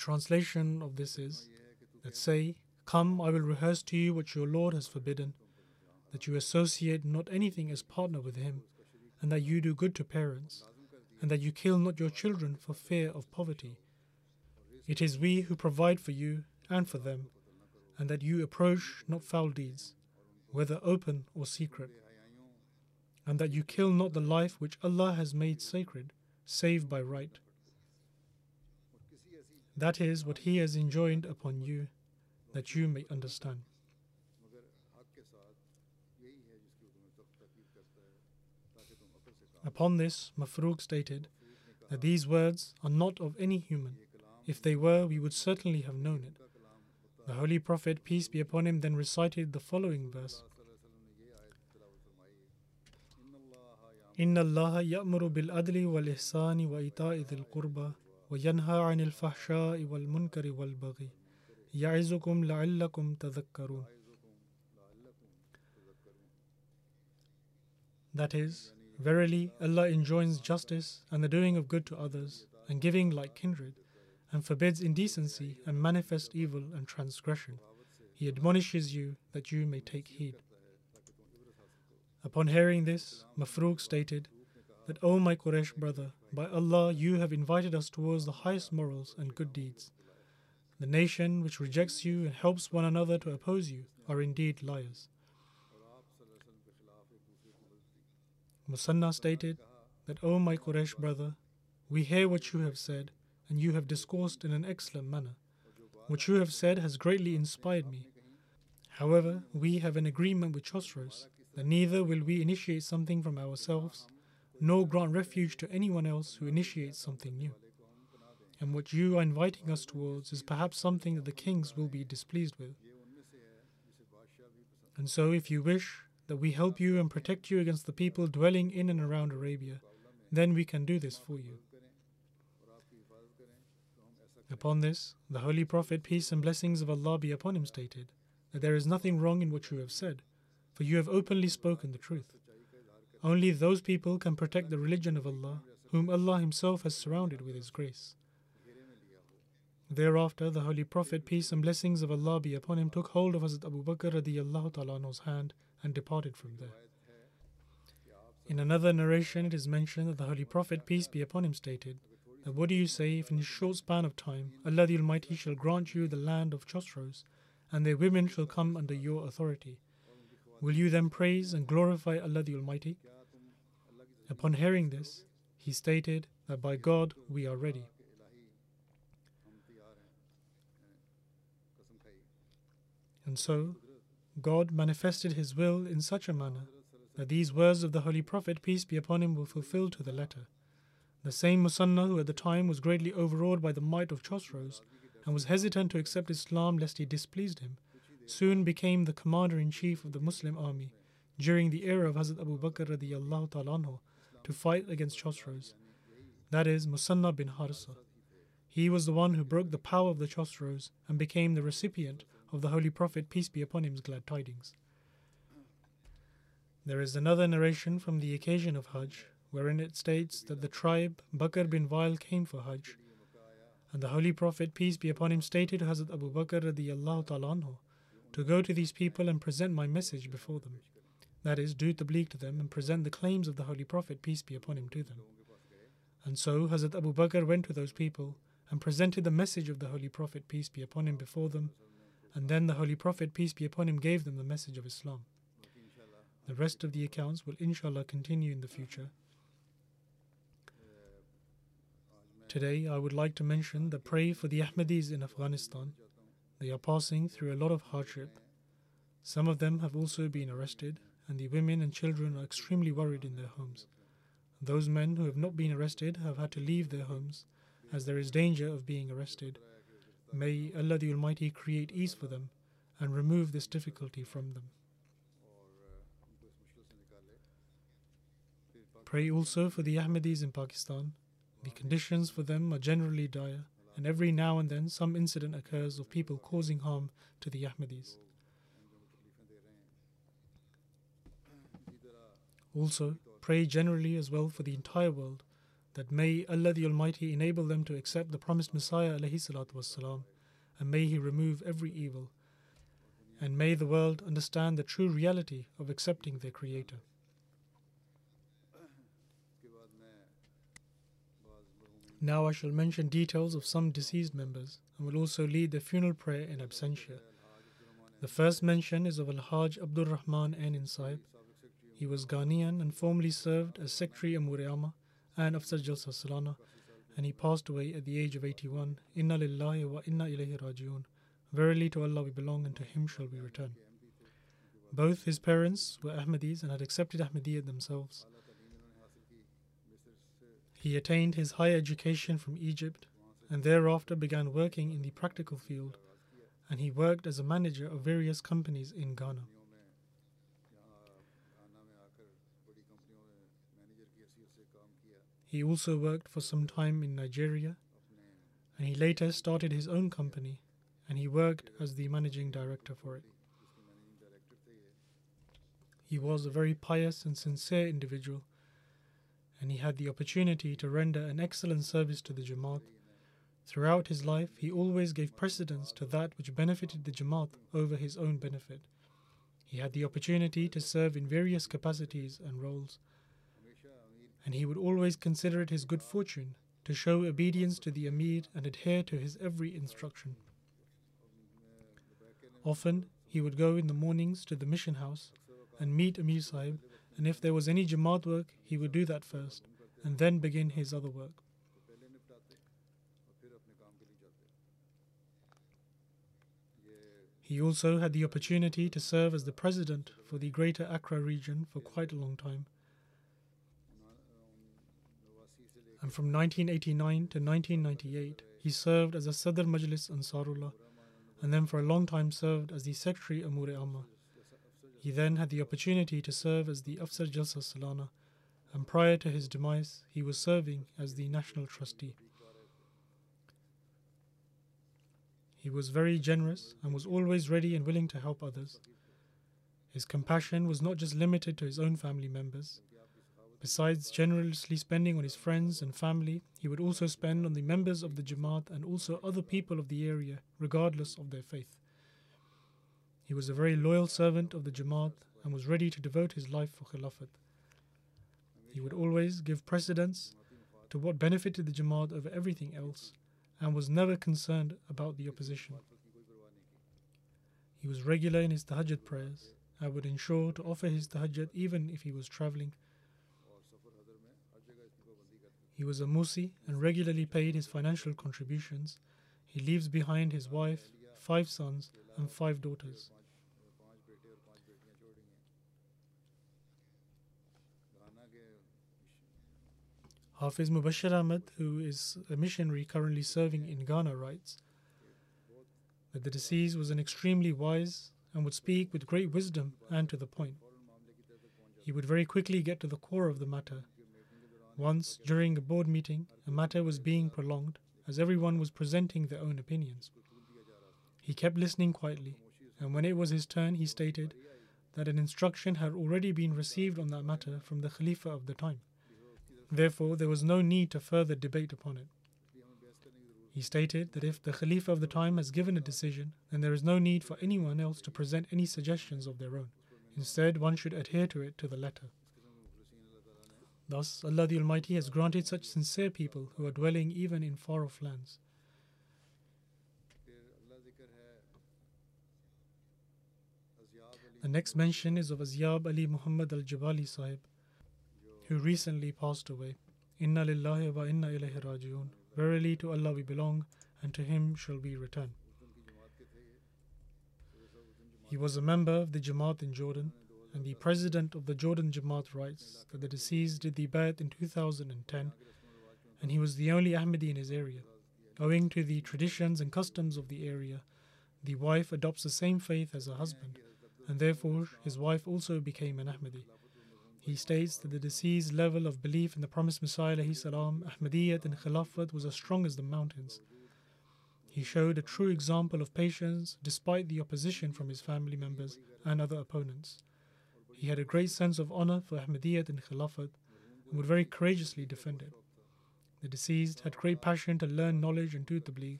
translation of this is that say, Come, I will rehearse to you what your Lord has forbidden, that you associate not anything as partner with Him, and that you do good to parents, and that you kill not your children for fear of poverty. It is we who provide for you and for them, and that you approach not foul deeds, whether open or secret, and that you kill not the life which Allah has made sacred, save by right. That is what He has enjoined upon you, that you may understand. Upon this, Mafruq stated that these words are not of any human. If they were, we would certainly have known it. The Holy Prophet, peace be upon him, then recited the following verse إن الله يأمر بالعدل والإحسان وإيتاء ذي القربى وينهى عن الفحشاء والمنكر والبغي يعظكم لعلكم تذكرون That is, verily Allah enjoins justice and the doing of good to others and giving like kindred and forbids indecency and manifest evil and transgression. He admonishes you that you may take heed. Upon hearing this, Mafruq stated that, O my Quraysh brother, by Allah you have invited us towards the highest morals and good deeds. The nation which rejects you and helps one another to oppose you are indeed liars. Musanna stated that, O my Quraysh brother, we hear what you have said, and you have discoursed in an excellent manner. What you have said has greatly inspired me. However, we have an agreement with Chosroes that neither will we initiate something from ourselves, nor grant refuge to anyone else who initiates something new. And what you are inviting us towards is perhaps something that the kings will be displeased with. And so, if you wish that we help you and protect you against the people dwelling in and around Arabia, then we can do this for you. Upon this, the Holy Prophet, peace and blessings of Allah be upon him, stated that there is nothing wrong in what you have said, for you have openly spoken the truth. Only those people can protect the religion of Allah, whom Allah Himself has surrounded with His grace. Thereafter, the Holy Prophet, peace and blessings of Allah be upon him, took hold of Hazrat Abu Bakr radiallahu ta'ala's hand and departed from there. In another narration, it is mentioned that the Holy Prophet, peace be upon him, stated that what do you say if in a short span of time Allah the Almighty shall grant you the land of Chosroes, and their women shall come under your authority? Will you then praise and glorify Allah the Almighty? Upon hearing this, he stated that by God we are ready. And so, God manifested His will in such a manner that these words of the Holy Prophet, peace be upon him, were fulfilled to the letter. The same Musanna, who at the time was greatly overawed by the might of Chosroes and was hesitant to accept Islam lest he displeased him, soon became the commander in chief of the Muslim army during the era of Hazrat Abu Bakr radiallahu ta'ala to fight against Chosroes. That is, Musanna bin Harisa. He was the one who broke the power of the Chosroes and became the recipient of the Holy Prophet, peace be upon him's glad tidings. There is another narration from the occasion of Hajj, wherein it states that the tribe Bakr bin Wail came for Hajj, and the Holy Prophet, peace be upon him, stated to Hazrat Abu Bakr radiallahu ta'ala to go to these people and present my message before them. That is, do tabligh to them and present the claims of the Holy Prophet, peace be upon him, to them. And so Hazrat Abu Bakr went to those people and presented the message of the Holy Prophet, peace be upon him, before them, and then the Holy Prophet, peace be upon him, gave them the message of Islam. The rest of the accounts will inshallah continue in the future. Today, I would like to mention the pray for the Ahmadis in Afghanistan. They are passing through a lot of hardship. Some of them have also been arrested, and the women and children are extremely worried in their homes. Those men who have not been arrested have had to leave their homes, as there is danger of being arrested. May Allah the Almighty create ease for them and remove this difficulty from them. Pray also for the Ahmadis in Pakistan. The conditions for them are generally dire, and every now and then some incident occurs of people causing harm to the Ahmadis. Also, pray generally as well for the entire world that may Allah the Almighty enable them to accept the promised Messiah والسلام, and may He remove every evil, and may the world understand the true reality of accepting their Creator. Now I shall mention details of some deceased members and will also lead the funeral prayer in absentia. The first mention is of Al Hajj Abdul Rahman Ain Sahib. He was Ghanaian and formerly served as Secretary Amuriama and Afsar Jalsa Salana, and he passed away at the age of 81. Inna lillahi wa inna ilayhi rajiun. Verily to Allah we belong and to Him shall we return. Both his parents were Ahmadis and had accepted Ahmadiyyat themselves. He attained his higher education from Egypt and thereafter began working in the practical field, and he worked as a manager of various companies in Ghana. He also worked for some time in Nigeria and he later started his own company and he worked as the managing director for it. He was a very pious and sincere individual, and he had the opportunity to render an excellent service to the Jamaat. Throughout his life, he always gave precedence to that which benefited the Jamaat over his own benefit. He had the opportunity to serve in various capacities and roles, and he would always consider it his good fortune to show obedience to the Amir and adhere to his every instruction. Often, he would go in the mornings to the mission house and meet Amir Sahib, and if there was any Jamaat work, he would do that first and then begin his other work. He also had the opportunity to serve as the president for the Greater Accra region for quite a long time. And from 1989 to 1998, he served as a Sadr Majlis Ansarullah and then for a long time served as the Secretary Amur Amma. He then had the opportunity to serve as the Afsar Jalsa Salana, and prior to his demise, he was serving as the National Trustee. He was very generous and was always ready and willing to help others. His compassion was not just limited to his own family members. Besides generously spending on his friends and family, he would also spend on the members of the Jamaat and also other people of the area, regardless of their faith. He was a very loyal servant of the Jamaat and was ready to devote his life for Khilafat. He would always give precedence to what benefited the Jamaat over everything else and was never concerned about the opposition. He was regular in his tahajjud prayers and would ensure to offer his tahajjud even if he was traveling. He was a Musi and regularly paid his financial contributions. He leaves behind his wife, five sons, and five daughters. Hafiz Mubashir Ahmed, who is a missionary currently serving in Ghana, writes that the deceased was an extremely wise and would speak with great wisdom and to the point. He would very quickly get to the core of the matter. Once, during a board meeting, a matter was being prolonged as everyone was presenting their own opinions. He kept listening quietly, and when it was his turn, he stated that an instruction had already been received on that matter from the Khalifa of the time. Therefore, there was no need to further debate upon it. He stated that if the Khalifa of the time has given a decision, then there is no need for anyone else to present any suggestions of their own. Instead, one should adhere to it to the letter. Thus, Allah the Almighty has granted such sincere people who are dwelling even in far off lands. The next mention is of Azyab Ali Muhammad al Jabali Sahib, who recently passed away. Inna lillahi wa inna ilayhi rajiun. Verily to Allah we belong, and to Him shall we return. He was a member of the Jamaat in Jordan, and the president of the Jordan Jamaat writes that the deceased did the Bayat in 2010, and he was the only Ahmadi in his area. Owing to the traditions and customs of the area, the wife adopts the same faith as her husband, and therefore his wife also became an Ahmadi. He states that the deceased's level of belief in the promised Messiah salam, Ahmadiyyat and Khilafat was as strong as the mountains. He showed a true example of patience despite the opposition from his family members and other opponents. He had a great sense of honor for Ahmadiyyat and Khilafat and would very courageously defend it. The deceased had great passion to learn knowledge and do tabligh.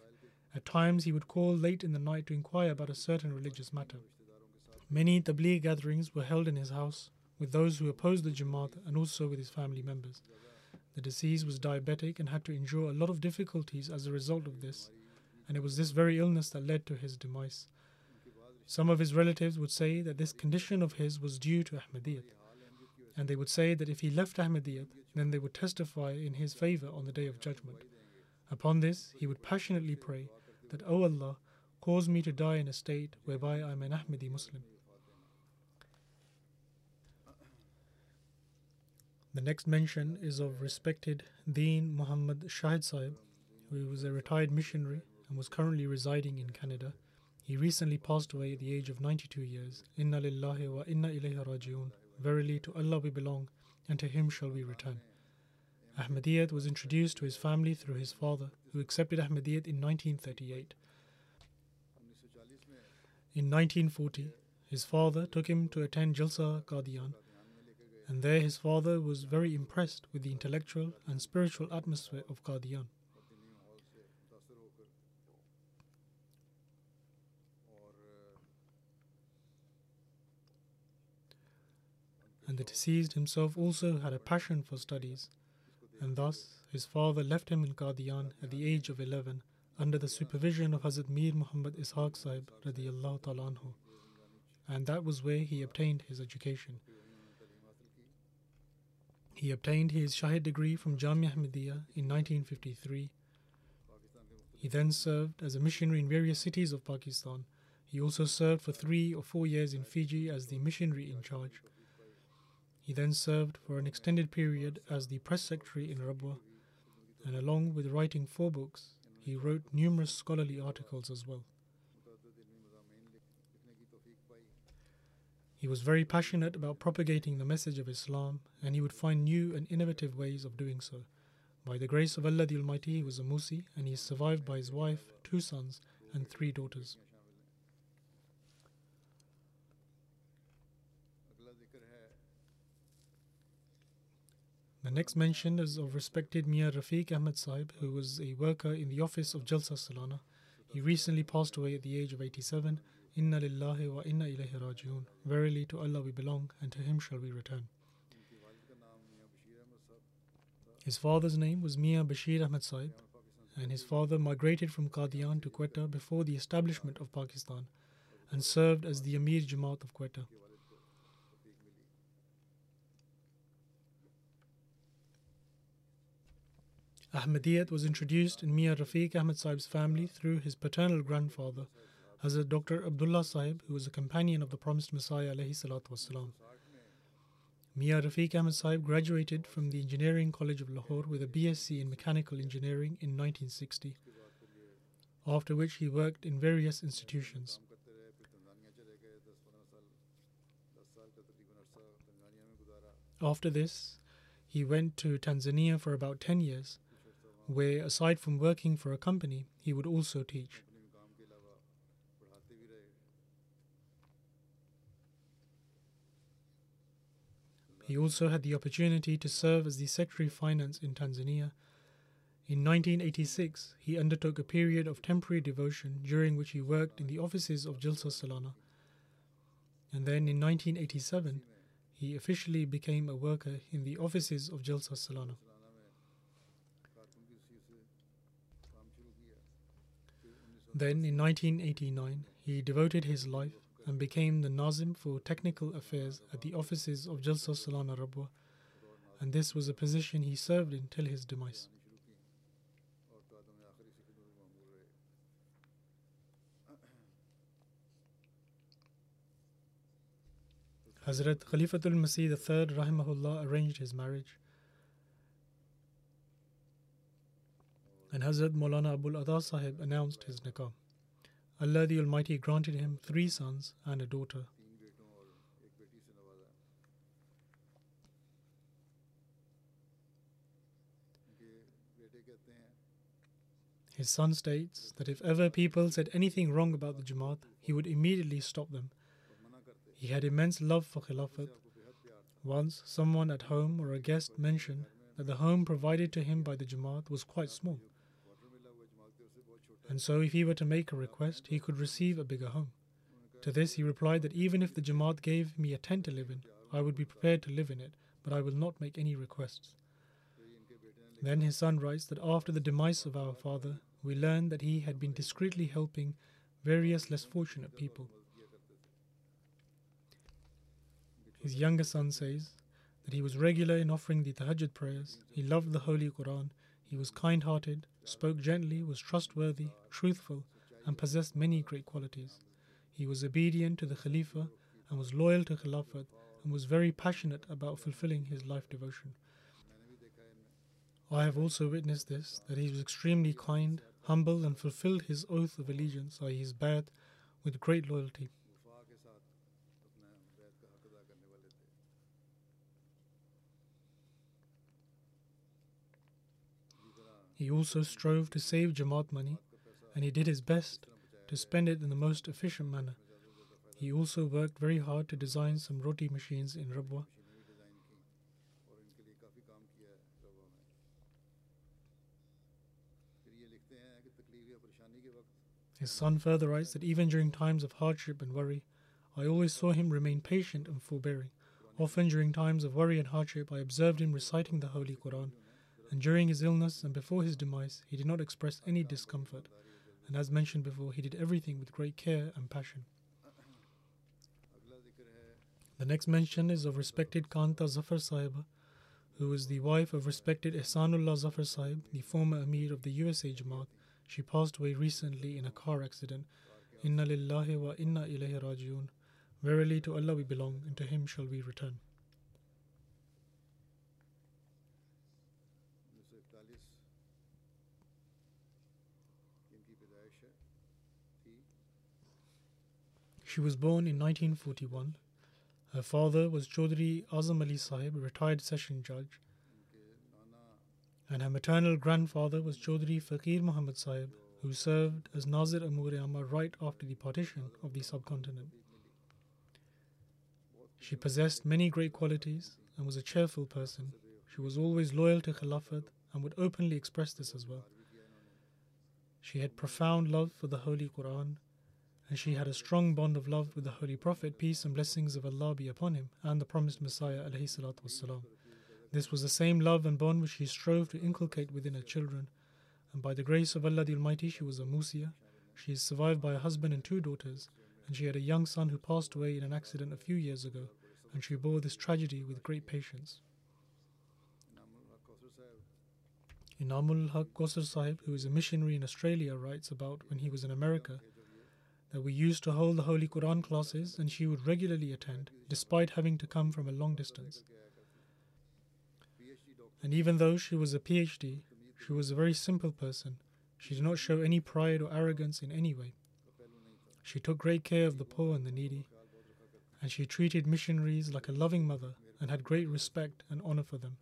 At times, he would call late in the night to inquire about a certain religious matter. Many tabligh gatherings were held in his house, with those who opposed the Jamaat and also with his family members. The deceased was diabetic and had to endure a lot of difficulties as a result of this, and it was this very illness that led to his demise. Some of his relatives would say that this condition of his was due to Ahmadiyyat, and they would say that if he left Ahmadiyyat, then they would testify in his favor on the day of judgment. Upon this, he would passionately pray that, O Allah, cause me to die in a state whereby I am an Ahmadi Muslim. The next mention is of respected Deen Muhammad Shahid Sahib, who was a retired missionary and was currently residing in Canada. He recently passed away at the age of 92 years. Inna lillahi wa inna ilayhi rajiun. Verily to Allah we belong, and to Him shall we return. Ahmadiyyat was introduced to his family through his father, who accepted Ahmadiyyat in 1938. In 1940, his father took him to attend Jalsa Qadian, and there his father was very impressed with the intellectual and spiritual atmosphere of Qadian. And the deceased himself also had a passion for studies, and thus his father left him in Qadian at the age of 11 under the supervision of Hazrat Mir Muhammad Ishaq Sahib and that was where he obtained his education. He obtained his Shahid degree from Jamia Ahmadiyya in 1953. He then served as a missionary in various cities of Pakistan. He also served for three or four years in Fiji as the missionary in charge. He then served for an extended period as the press secretary in Rabwa, and along with writing four books, he wrote numerous scholarly articles as well. He was very passionate about propagating the message of Islam, and he would find new and innovative ways of doing so. By the grace of Allah the Almighty, he was a Musi, and he is survived by his wife, two sons, and three daughters. The next mention is of respected Mia Rafiq Ahmed Sahib, who was a worker in the office of Jalsa Salana. He recently passed away at the age of 87. Inna lillahi wa inna ilayhi rajiun. Verily to Allah we belong, and to Him shall we return. His father's name was Mia Bashir Ahmed Sahib, and his father migrated from Qadian to Quetta before the establishment of Pakistan and served as the Amir Jamaat of Quetta. Ahmadiyyat was introduced in Mia Rafiq Ahmed Sahib's family through his paternal grandfather, Hazrat Dr. Abdullah Sahib, who was a companion of the promised Messiah. Wasalam. Mia Rafiq Ahmed Sahib graduated from the Engineering College of Lahore with a BSc in Mechanical Engineering in 1960, after which he worked in various institutions. After this, he went to Tanzania for about 10 years where, aside from working for a company, he would also teach. He also had the opportunity to serve as the Secretary of Finance in Tanzania. In 1986, he undertook a period of temporary devotion during which he worked in the offices of Jalsa Salana. And then in 1987, he officially became a worker in the offices of Jalsa Salana. Then, in 1989, he devoted his life and became the Nazim for technical affairs at the offices of Jalsa Salana Rabwa, and this was a position he served in till his demise. Hazrat Khalifatul Masih III rahimahullah arranged his marriage. and Hazrat Maulana Abul Ata Sahib announced his nikah. Allah the Almighty granted him three sons and a daughter. His son states that if ever people said anything wrong about the Jamaat, he would immediately stop them. He had immense love for Khilafat. Once, someone at home or a guest mentioned that the home provided to him by the Jamaat was quite small and so if he were to make a request, he could receive a bigger home. To this he replied that even if the Jamaat gave me a tent to live in, I would be prepared to live in it, but I will not make any requests. Then his son writes that after the demise of our father, we learned that he had been discreetly helping various less fortunate people. His younger son says that he was regular in offering the tahajjud prayers, he loved the Holy Quran, he was kind hearted, spoke gently, was trustworthy, truthful, and possessed many great qualities. He was obedient to the Khalifa and was loyal to Khilafat and was very passionate about fulfilling his life devotion. I have also witnessed this that he was extremely kind, humble, and fulfilled his oath of allegiance, i.e., his bayat, with great loyalty. He also strove to save Jamaat money and he did his best to spend it in the most efficient manner. He also worked very hard to design some roti machines in Rabwa. His son further writes that even during times of hardship and worry, I always saw him remain patient and forbearing. Often during times of worry and hardship, I observed him reciting the Holy Quran and during his illness and before his demise, he did not express any discomfort. And as mentioned before, he did everything with great care and passion. The next mention is of respected Kanta Zafar Sahib, who was the wife of respected Ihsanullah Zafar Sahib, the former Amir of the USA Jamaat. She passed away recently in a car accident. Inna lillahi wa inna ilayhi rajiun. Verily to Allah we belong, and to Him shall we return. She was born in 1941. Her father was Chaudhry Azam Ali Sahib, a retired session judge, and her maternal grandfather was Chaudhry Fakir Muhammad Sahib, who served as Nazir Amur right after the partition of the subcontinent. She possessed many great qualities and was a cheerful person. She was always loyal to Khilafat and would openly express this as well. She had profound love for the Holy Quran and she had a strong bond of love with the Holy Prophet, peace and blessings of Allah be upon him, and the promised Messiah. This was the same love and bond which she strove to inculcate within her children, and by the grace of Allah the Almighty, she was a Musia. She is survived by a husband and two daughters, and she had a young son who passed away in an accident a few years ago, and she bore this tragedy with great patience. Inamul Haq Kauser Sahib, who is a missionary in Australia, writes about when he was in America that we used to hold the Holy Quran classes and she would regularly attend, despite having to come from a long distance. And even though she was a PhD, she was a very simple person. She did not show any pride or arrogance in any way. She took great care of the poor and the needy, and she treated missionaries like a loving mother and had great respect and honor for them.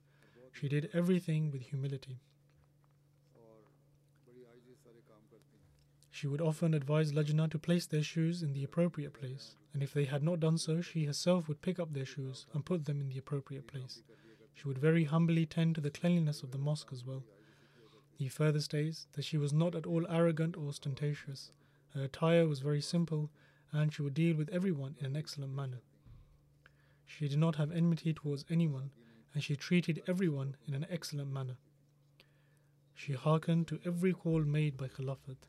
She did everything with humility. She would often advise Lajna to place their shoes in the appropriate place, and if they had not done so, she herself would pick up their shoes and put them in the appropriate place. She would very humbly tend to the cleanliness of the mosque as well. He further states that she was not at all arrogant or ostentatious. Her attire was very simple, and she would deal with everyone in an excellent manner. She did not have enmity towards anyone, and she treated everyone in an excellent manner. She hearkened to every call made by Khilafat.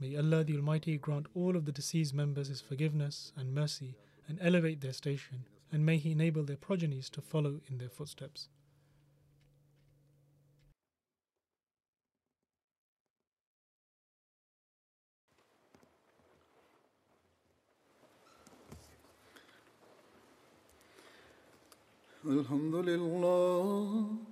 May Allah the Almighty grant all of the deceased members His forgiveness and mercy and elevate their station, and may He enable their progenies to follow in their footsteps. الحمد لله